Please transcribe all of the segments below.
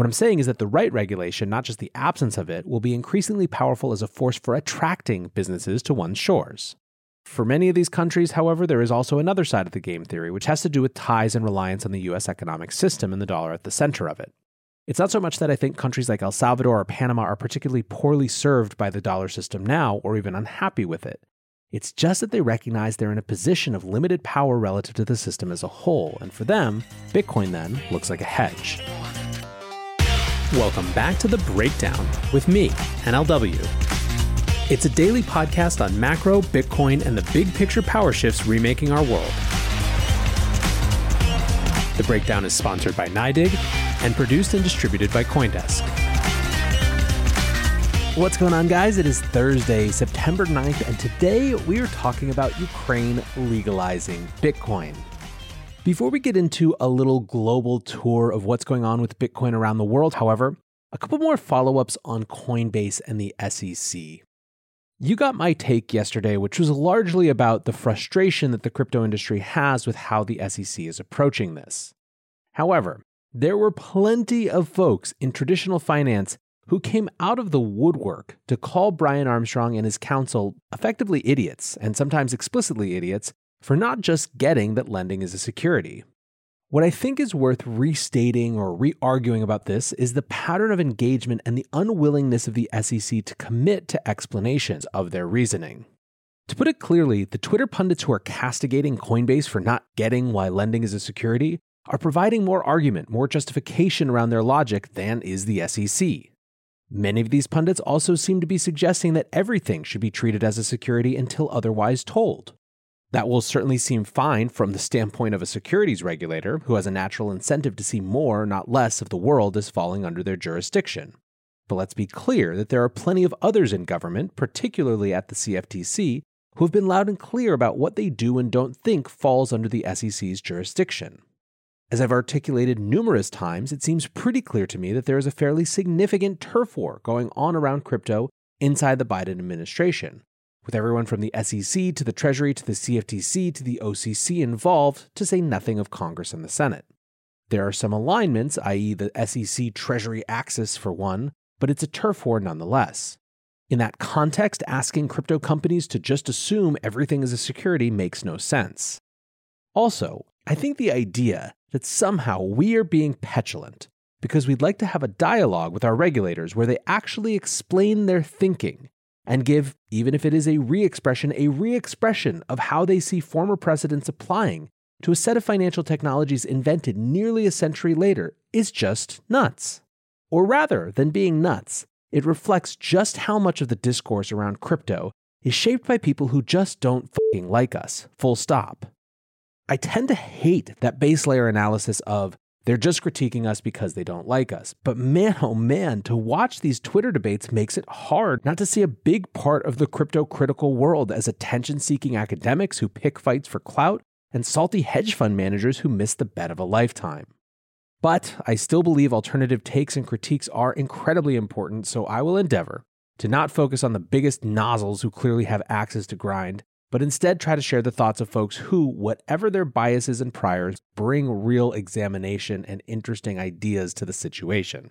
What I'm saying is that the right regulation, not just the absence of it, will be increasingly powerful as a force for attracting businesses to one's shores. For many of these countries, however, there is also another side of the game theory, which has to do with ties and reliance on the US economic system and the dollar at the center of it. It's not so much that I think countries like El Salvador or Panama are particularly poorly served by the dollar system now or even unhappy with it. It's just that they recognize they're in a position of limited power relative to the system as a whole, and for them, Bitcoin then looks like a hedge. Welcome back to The Breakdown with me, NLW. It's a daily podcast on macro, Bitcoin, and the big picture power shifts remaking our world. The Breakdown is sponsored by NYDIG and produced and distributed by Coindesk. What's going on, guys? It is Thursday, September 9th, and today we are talking about Ukraine legalizing Bitcoin. Before we get into a little global tour of what's going on with Bitcoin around the world, however, a couple more follow ups on Coinbase and the SEC. You got my take yesterday, which was largely about the frustration that the crypto industry has with how the SEC is approaching this. However, there were plenty of folks in traditional finance who came out of the woodwork to call Brian Armstrong and his counsel effectively idiots, and sometimes explicitly idiots, for not just getting that lending is a security. What I think is worth restating or re arguing about this is the pattern of engagement and the unwillingness of the SEC to commit to explanations of their reasoning. To put it clearly, the Twitter pundits who are castigating Coinbase for not getting why lending is a security are providing more argument, more justification around their logic than is the SEC. Many of these pundits also seem to be suggesting that everything should be treated as a security until otherwise told. That will certainly seem fine from the standpoint of a securities regulator who has a natural incentive to see more, not less, of the world as falling under their jurisdiction. But let's be clear that there are plenty of others in government, particularly at the CFTC, who have been loud and clear about what they do and don't think falls under the SEC's jurisdiction. As I've articulated numerous times, it seems pretty clear to me that there is a fairly significant turf war going on around crypto inside the Biden administration with everyone from the SEC to the Treasury to the CFTC to the OCC involved, to say nothing of Congress and the Senate. There are some alignments, i.e., the SEC Treasury axis for one, but it's a turf war nonetheless. In that context, asking crypto companies to just assume everything is a security makes no sense. Also, I think the idea that somehow we are being petulant because we'd like to have a dialogue with our regulators where they actually explain their thinking and give, even if it is a re expression, a re expression of how they see former precedents applying to a set of financial technologies invented nearly a century later is just nuts. Or rather than being nuts, it reflects just how much of the discourse around crypto is shaped by people who just don't fucking like us, full stop. I tend to hate that base layer analysis of they're just critiquing us because they don't like us. But man, oh man, to watch these Twitter debates makes it hard not to see a big part of the crypto critical world as attention seeking academics who pick fights for clout and salty hedge fund managers who miss the bet of a lifetime. But I still believe alternative takes and critiques are incredibly important, so I will endeavor to not focus on the biggest nozzles who clearly have axes to grind, but instead try to share the thoughts of folks who, whatever their biases and priors, bring real examination and interesting ideas to the situation.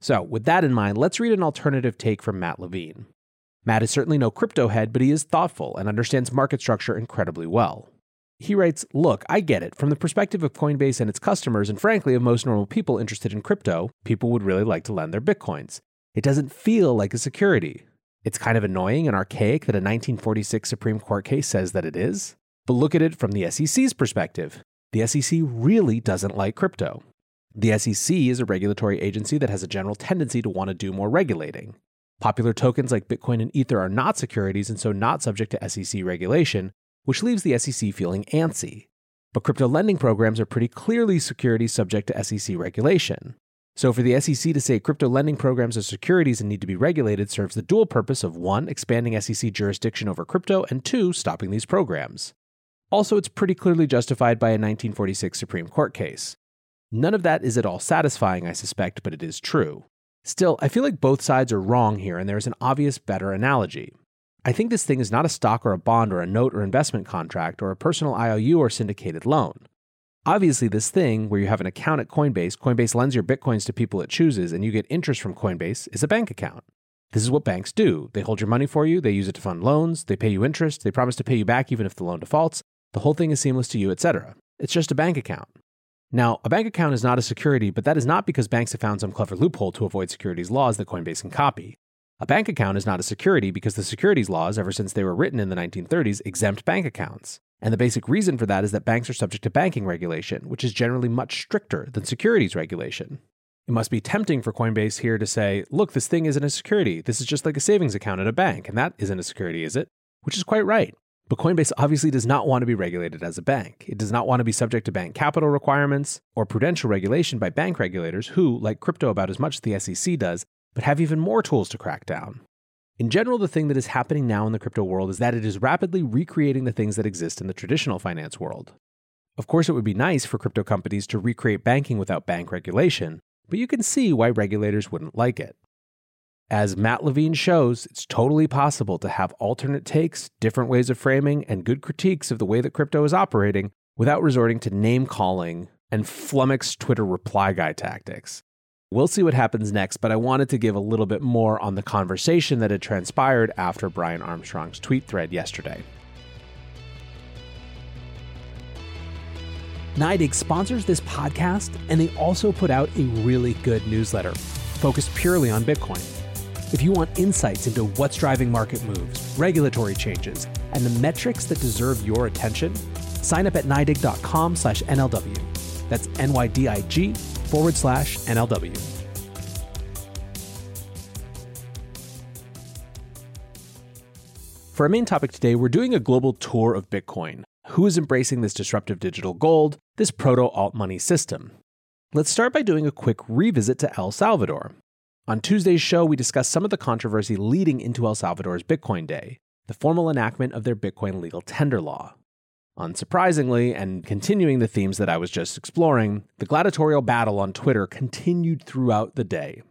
So, with that in mind, let's read an alternative take from Matt Levine. Matt is certainly no crypto head, but he is thoughtful and understands market structure incredibly well. He writes Look, I get it. From the perspective of Coinbase and its customers, and frankly, of most normal people interested in crypto, people would really like to lend their Bitcoins. It doesn't feel like a security. It's kind of annoying and archaic that a 1946 Supreme Court case says that it is. But look at it from the SEC's perspective. The SEC really doesn't like crypto. The SEC is a regulatory agency that has a general tendency to want to do more regulating. Popular tokens like Bitcoin and Ether are not securities and so not subject to SEC regulation, which leaves the SEC feeling antsy. But crypto lending programs are pretty clearly securities subject to SEC regulation. So, for the SEC to say crypto lending programs are securities and need to be regulated serves the dual purpose of one, expanding SEC jurisdiction over crypto, and two, stopping these programs. Also, it's pretty clearly justified by a 1946 Supreme Court case. None of that is at all satisfying, I suspect, but it is true. Still, I feel like both sides are wrong here, and there is an obvious better analogy. I think this thing is not a stock or a bond or a note or investment contract or a personal IOU or syndicated loan. Obviously, this thing where you have an account at Coinbase, Coinbase lends your bitcoins to people it chooses, and you get interest from Coinbase, is a bank account. This is what banks do. They hold your money for you, they use it to fund loans, they pay you interest, they promise to pay you back even if the loan defaults. The whole thing is seamless to you, etc. It's just a bank account. Now, a bank account is not a security, but that is not because banks have found some clever loophole to avoid securities laws that Coinbase can copy. A bank account is not a security because the securities laws, ever since they were written in the 1930s, exempt bank accounts. And the basic reason for that is that banks are subject to banking regulation, which is generally much stricter than securities regulation. It must be tempting for Coinbase here to say, look, this thing isn't a security. This is just like a savings account at a bank, and that isn't a security, is it? Which is quite right. But Coinbase obviously does not want to be regulated as a bank. It does not want to be subject to bank capital requirements or prudential regulation by bank regulators who, like crypto about as much as the SEC does, but have even more tools to crack down. In general, the thing that is happening now in the crypto world is that it is rapidly recreating the things that exist in the traditional finance world. Of course, it would be nice for crypto companies to recreate banking without bank regulation, but you can see why regulators wouldn't like it. As Matt Levine shows, it's totally possible to have alternate takes, different ways of framing, and good critiques of the way that crypto is operating without resorting to name calling and flummoxed Twitter reply guy tactics. We'll see what happens next, but I wanted to give a little bit more on the conversation that had transpired after Brian Armstrong's tweet thread yesterday. NYDIG sponsors this podcast, and they also put out a really good newsletter focused purely on Bitcoin. If you want insights into what's driving market moves, regulatory changes, and the metrics that deserve your attention, sign up at NYDIG.com slash NLW. That's N-Y-D-I-G forward slash NLW. For our main topic today, we're doing a global tour of Bitcoin. Who is embracing this disruptive digital gold, this proto alt money system? Let's start by doing a quick revisit to El Salvador. On Tuesday's show, we discussed some of the controversy leading into El Salvador's Bitcoin Day, the formal enactment of their Bitcoin legal tender law. Unsurprisingly, and continuing the themes that I was just exploring, the gladiatorial battle on Twitter continued throughout the day.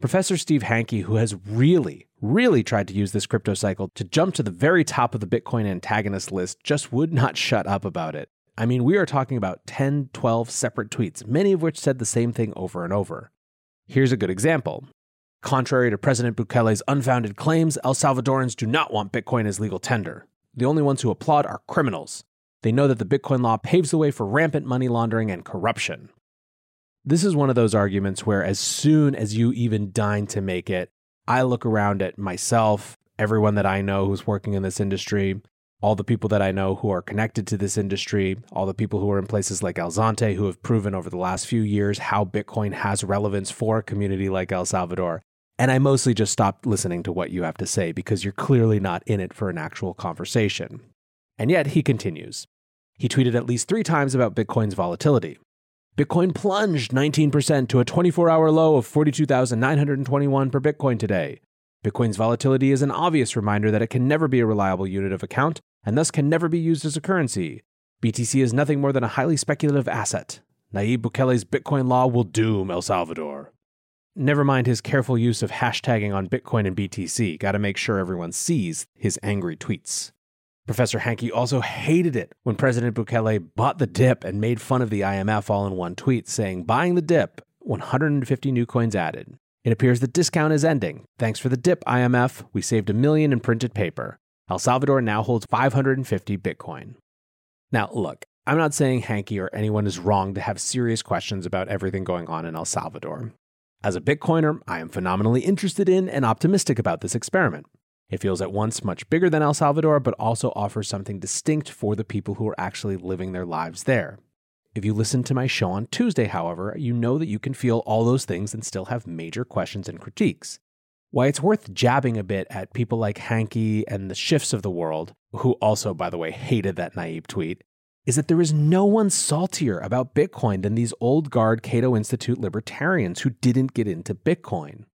Professor Steve Hanke, who has really, really tried to use this crypto cycle to jump to the very top of the Bitcoin antagonist list, just would not shut up about it. I mean, we are talking about 10, 12 separate tweets, many of which said the same thing over and over. Here's a good example. Contrary to President Bukele's unfounded claims, El Salvadorans do not want Bitcoin as legal tender. The only ones who applaud are criminals. They know that the Bitcoin law paves the way for rampant money laundering and corruption. This is one of those arguments where, as soon as you even deign to make it, I look around at myself, everyone that I know who's working in this industry, all the people that I know who are connected to this industry, all the people who are in places like El Zonte who have proven over the last few years how Bitcoin has relevance for a community like El Salvador. And I mostly just stopped listening to what you have to say because you're clearly not in it for an actual conversation. And yet he continues. He tweeted at least three times about Bitcoin's volatility. Bitcoin plunged 19% to a 24 hour low of 42,921 per Bitcoin today. Bitcoin's volatility is an obvious reminder that it can never be a reliable unit of account and thus can never be used as a currency. BTC is nothing more than a highly speculative asset. Nayib Bukele's Bitcoin law will doom El Salvador. Never mind his careful use of hashtagging on Bitcoin and BTC, gotta make sure everyone sees his angry tweets. Professor Hanke also hated it when President Bukele bought the dip and made fun of the IMF all in one tweet, saying, Buying the dip, 150 new coins added. It appears the discount is ending. Thanks for the dip, IMF. We saved a million in printed paper. El Salvador now holds 550 Bitcoin. Now, look, I'm not saying Hanke or anyone is wrong to have serious questions about everything going on in El Salvador. As a Bitcoiner, I am phenomenally interested in and optimistic about this experiment. It feels at once much bigger than El Salvador, but also offers something distinct for the people who are actually living their lives there. If you listen to my show on Tuesday, however, you know that you can feel all those things and still have major questions and critiques. Why it's worth jabbing a bit at people like Hanke and the Schiffs of the world, who also, by the way, hated that Nayib tweet, is that there is no one saltier about Bitcoin than these old guard Cato Institute libertarians who didn't get into Bitcoin.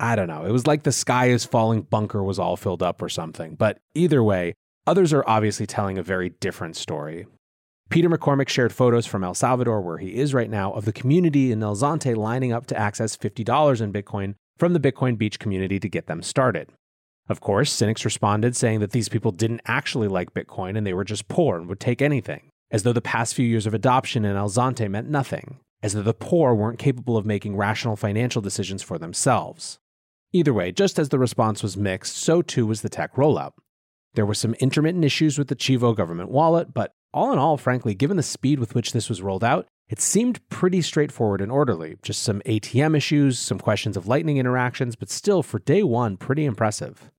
I don't know. It was like the sky is falling bunker was all filled up or something. But either way, others are obviously telling a very different story. Peter McCormick shared photos from El Salvador, where he is right now, of the community in El Zonte lining up to access $50 in Bitcoin from the Bitcoin Beach community to get them started. Of course, cynics responded saying that these people didn't actually like Bitcoin and they were just poor and would take anything, as though the past few years of adoption in El Zonte meant nothing, as though the poor weren't capable of making rational financial decisions for themselves. Either way, just as the response was mixed, so too was the tech rollout. There were some intermittent issues with the Chivo government wallet, but all in all, frankly, given the speed with which this was rolled out, it seemed pretty straightforward and orderly. Just some ATM issues, some questions of Lightning interactions, but still, for day one, pretty impressive.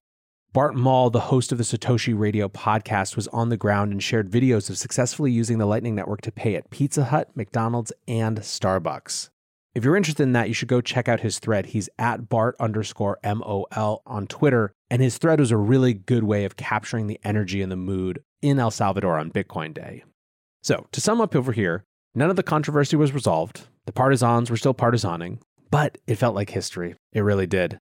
Bart Mol, the host of the Satoshi Radio podcast, was on the ground and shared videos of successfully using the Lightning Network to pay at Pizza Hut, McDonald's, and Starbucks. If you're interested in that, you should go check out his thread. He's at Bart underscore MOL on Twitter. And his thread was a really good way of capturing the energy and the mood in El Salvador on Bitcoin Day. So, to sum up over here, none of the controversy was resolved. The partisans were still partisaning, but it felt like history. It really did.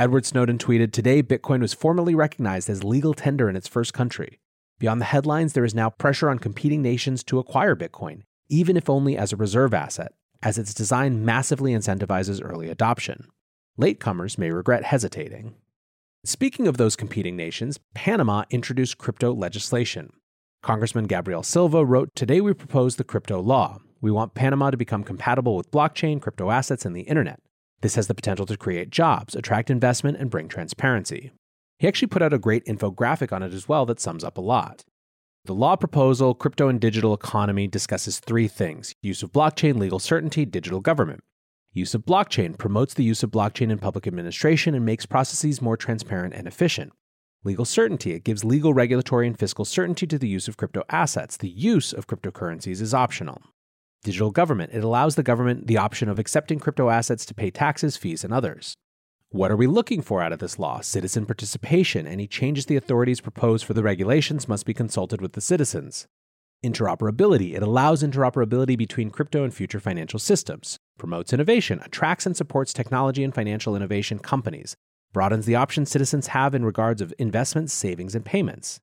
Edward Snowden tweeted Today, Bitcoin was formally recognized as legal tender in its first country. Beyond the headlines, there is now pressure on competing nations to acquire Bitcoin, even if only as a reserve asset as its design massively incentivizes early adoption. Latecomers may regret hesitating. Speaking of those competing nations, Panama introduced crypto legislation. Congressman Gabriel Silva wrote Today we propose the crypto law. We want Panama to become compatible with blockchain, crypto assets, and the internet. This has the potential to create jobs, attract investment, and bring transparency. He actually put out a great infographic on it as well that sums up a lot. The law proposal, Crypto and Digital Economy, discusses three things use of blockchain, legal certainty, digital government. Use of blockchain promotes the use of blockchain in public administration and makes processes more transparent and efficient. Legal certainty, it gives legal, regulatory, and fiscal certainty to the use of crypto assets. The use of cryptocurrencies is optional. Digital government, it allows the government the option of accepting crypto assets to pay taxes, fees, and others. What are we looking for out of this law? Citizen participation. Any changes the authorities propose for the regulations must be consulted with the citizens. Interoperability. It allows interoperability between crypto and future financial systems. Promotes innovation, attracts and supports technology and financial innovation companies. Broadens the options citizens have in regards of investments, savings, and payments.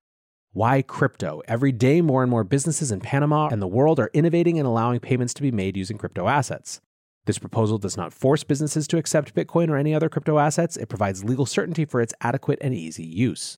Why crypto? Every day, more and more businesses in Panama and the world are innovating and allowing payments to be made using crypto assets. This proposal does not force businesses to accept Bitcoin or any other crypto assets. It provides legal certainty for its adequate and easy use.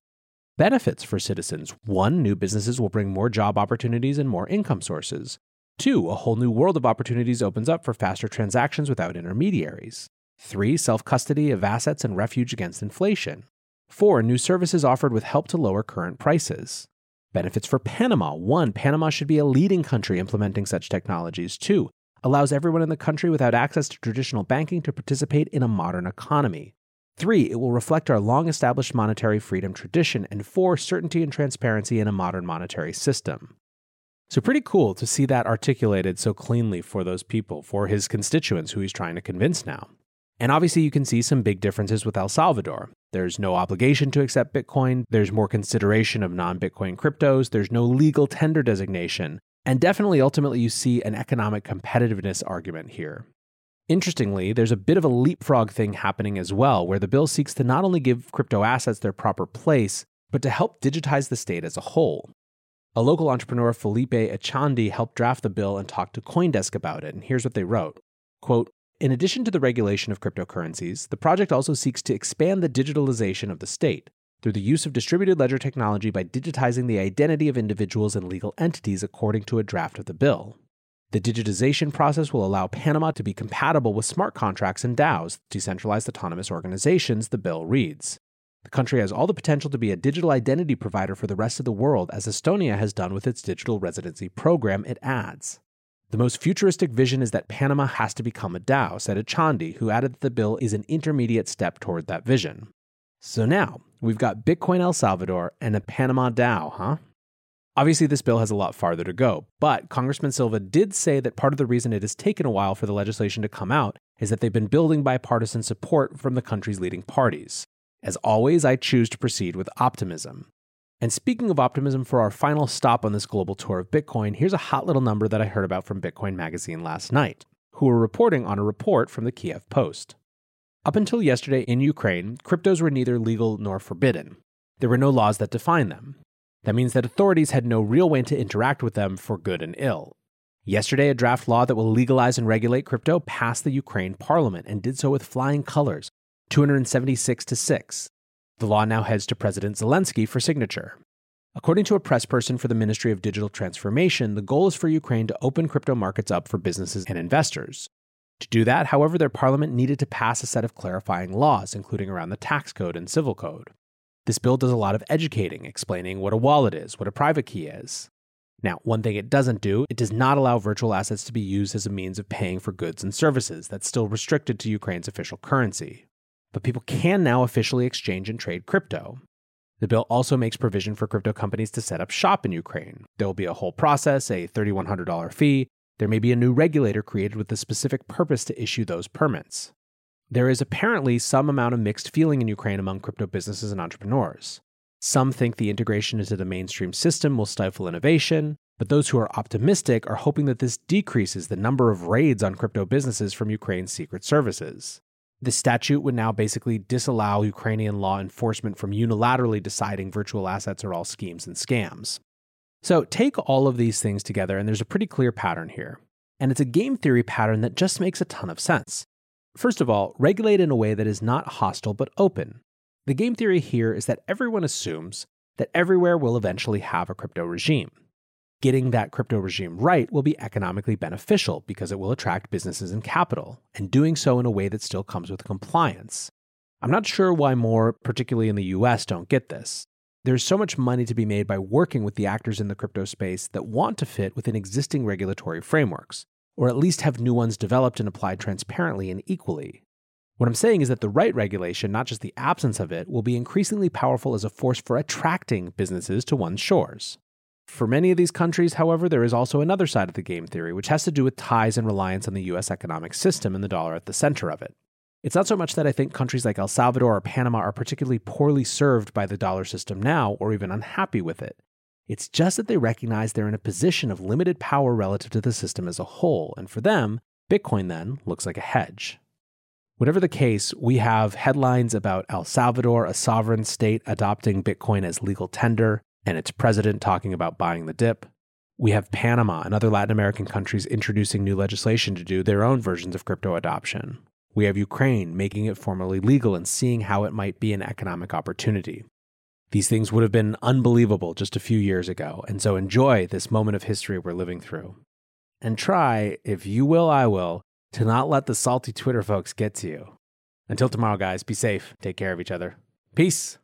Benefits for citizens 1. New businesses will bring more job opportunities and more income sources. 2. A whole new world of opportunities opens up for faster transactions without intermediaries. 3. Self custody of assets and refuge against inflation. 4. New services offered with help to lower current prices. Benefits for Panama 1. Panama should be a leading country implementing such technologies. 2 allows everyone in the country without access to traditional banking to participate in a modern economy. Three, it will reflect our long established monetary freedom tradition. And four, certainty and transparency in a modern monetary system. So, pretty cool to see that articulated so cleanly for those people, for his constituents who he's trying to convince now. And obviously, you can see some big differences with El Salvador. There's no obligation to accept Bitcoin, there's more consideration of non Bitcoin cryptos, there's no legal tender designation, and definitely, ultimately, you see an economic competitiveness argument here. Interestingly, there's a bit of a leapfrog thing happening as well, where the bill seeks to not only give crypto assets their proper place, but to help digitize the state as a whole. A local entrepreneur, Felipe Echandi, helped draft the bill and talked to Coindesk about it, and here's what they wrote. Quote, in addition to the regulation of cryptocurrencies, the project also seeks to expand the digitalization of the state, through the use of distributed ledger technology by digitizing the identity of individuals and legal entities according to a draft of the bill. The digitization process will allow Panama to be compatible with smart contracts and DAOs, decentralized autonomous organizations, the bill reads. The country has all the potential to be a digital identity provider for the rest of the world, as Estonia has done with its digital residency program, it adds. The most futuristic vision is that Panama has to become a DAO, said Echandi, who added that the bill is an intermediate step toward that vision. So now, we've got Bitcoin El Salvador and a Panama DAO, huh? Obviously, this bill has a lot farther to go, but Congressman Silva did say that part of the reason it has taken a while for the legislation to come out is that they've been building bipartisan support from the country's leading parties. As always, I choose to proceed with optimism. And speaking of optimism, for our final stop on this global tour of Bitcoin, here's a hot little number that I heard about from Bitcoin Magazine last night, who were reporting on a report from the Kiev Post. Up until yesterday in Ukraine, cryptos were neither legal nor forbidden. There were no laws that define them. That means that authorities had no real way to interact with them for good and ill. Yesterday, a draft law that will legalize and regulate crypto passed the Ukraine parliament and did so with flying colors, 276 to 6. The law now heads to President Zelensky for signature. According to a press person for the Ministry of Digital Transformation, the goal is for Ukraine to open crypto markets up for businesses and investors. To do that, however, their parliament needed to pass a set of clarifying laws, including around the tax code and civil code. This bill does a lot of educating, explaining what a wallet is, what a private key is. Now, one thing it doesn't do, it does not allow virtual assets to be used as a means of paying for goods and services. That's still restricted to Ukraine's official currency. But people can now officially exchange and trade crypto. The bill also makes provision for crypto companies to set up shop in Ukraine. There will be a whole process, a $3,100 fee. There may be a new regulator created with the specific purpose to issue those permits. There is apparently some amount of mixed feeling in Ukraine among crypto businesses and entrepreneurs. Some think the integration into the mainstream system will stifle innovation, but those who are optimistic are hoping that this decreases the number of raids on crypto businesses from Ukraine's secret services. The statute would now basically disallow Ukrainian law enforcement from unilaterally deciding virtual assets are all schemes and scams. So take all of these things together, and there's a pretty clear pattern here. And it's a game theory pattern that just makes a ton of sense. First of all, regulate in a way that is not hostile but open. The game theory here is that everyone assumes that everywhere will eventually have a crypto regime. Getting that crypto regime right will be economically beneficial because it will attract businesses and capital, and doing so in a way that still comes with compliance. I'm not sure why more, particularly in the US, don't get this. There's so much money to be made by working with the actors in the crypto space that want to fit within existing regulatory frameworks or at least have new ones developed and applied transparently and equally. What I'm saying is that the right regulation, not just the absence of it, will be increasingly powerful as a force for attracting businesses to one's shores. For many of these countries, however, there is also another side of the game theory, which has to do with ties and reliance on the US economic system and the dollar at the center of it. It's not so much that I think countries like El Salvador or Panama are particularly poorly served by the dollar system now or even unhappy with it. It's just that they recognize they're in a position of limited power relative to the system as a whole, and for them, Bitcoin then looks like a hedge. Whatever the case, we have headlines about El Salvador, a sovereign state, adopting Bitcoin as legal tender, and its president talking about buying the dip. We have Panama and other Latin American countries introducing new legislation to do their own versions of crypto adoption. We have Ukraine making it formally legal and seeing how it might be an economic opportunity. These things would have been unbelievable just a few years ago, and so enjoy this moment of history we're living through. And try, if you will, I will, to not let the salty Twitter folks get to you. Until tomorrow, guys, be safe, take care of each other. Peace.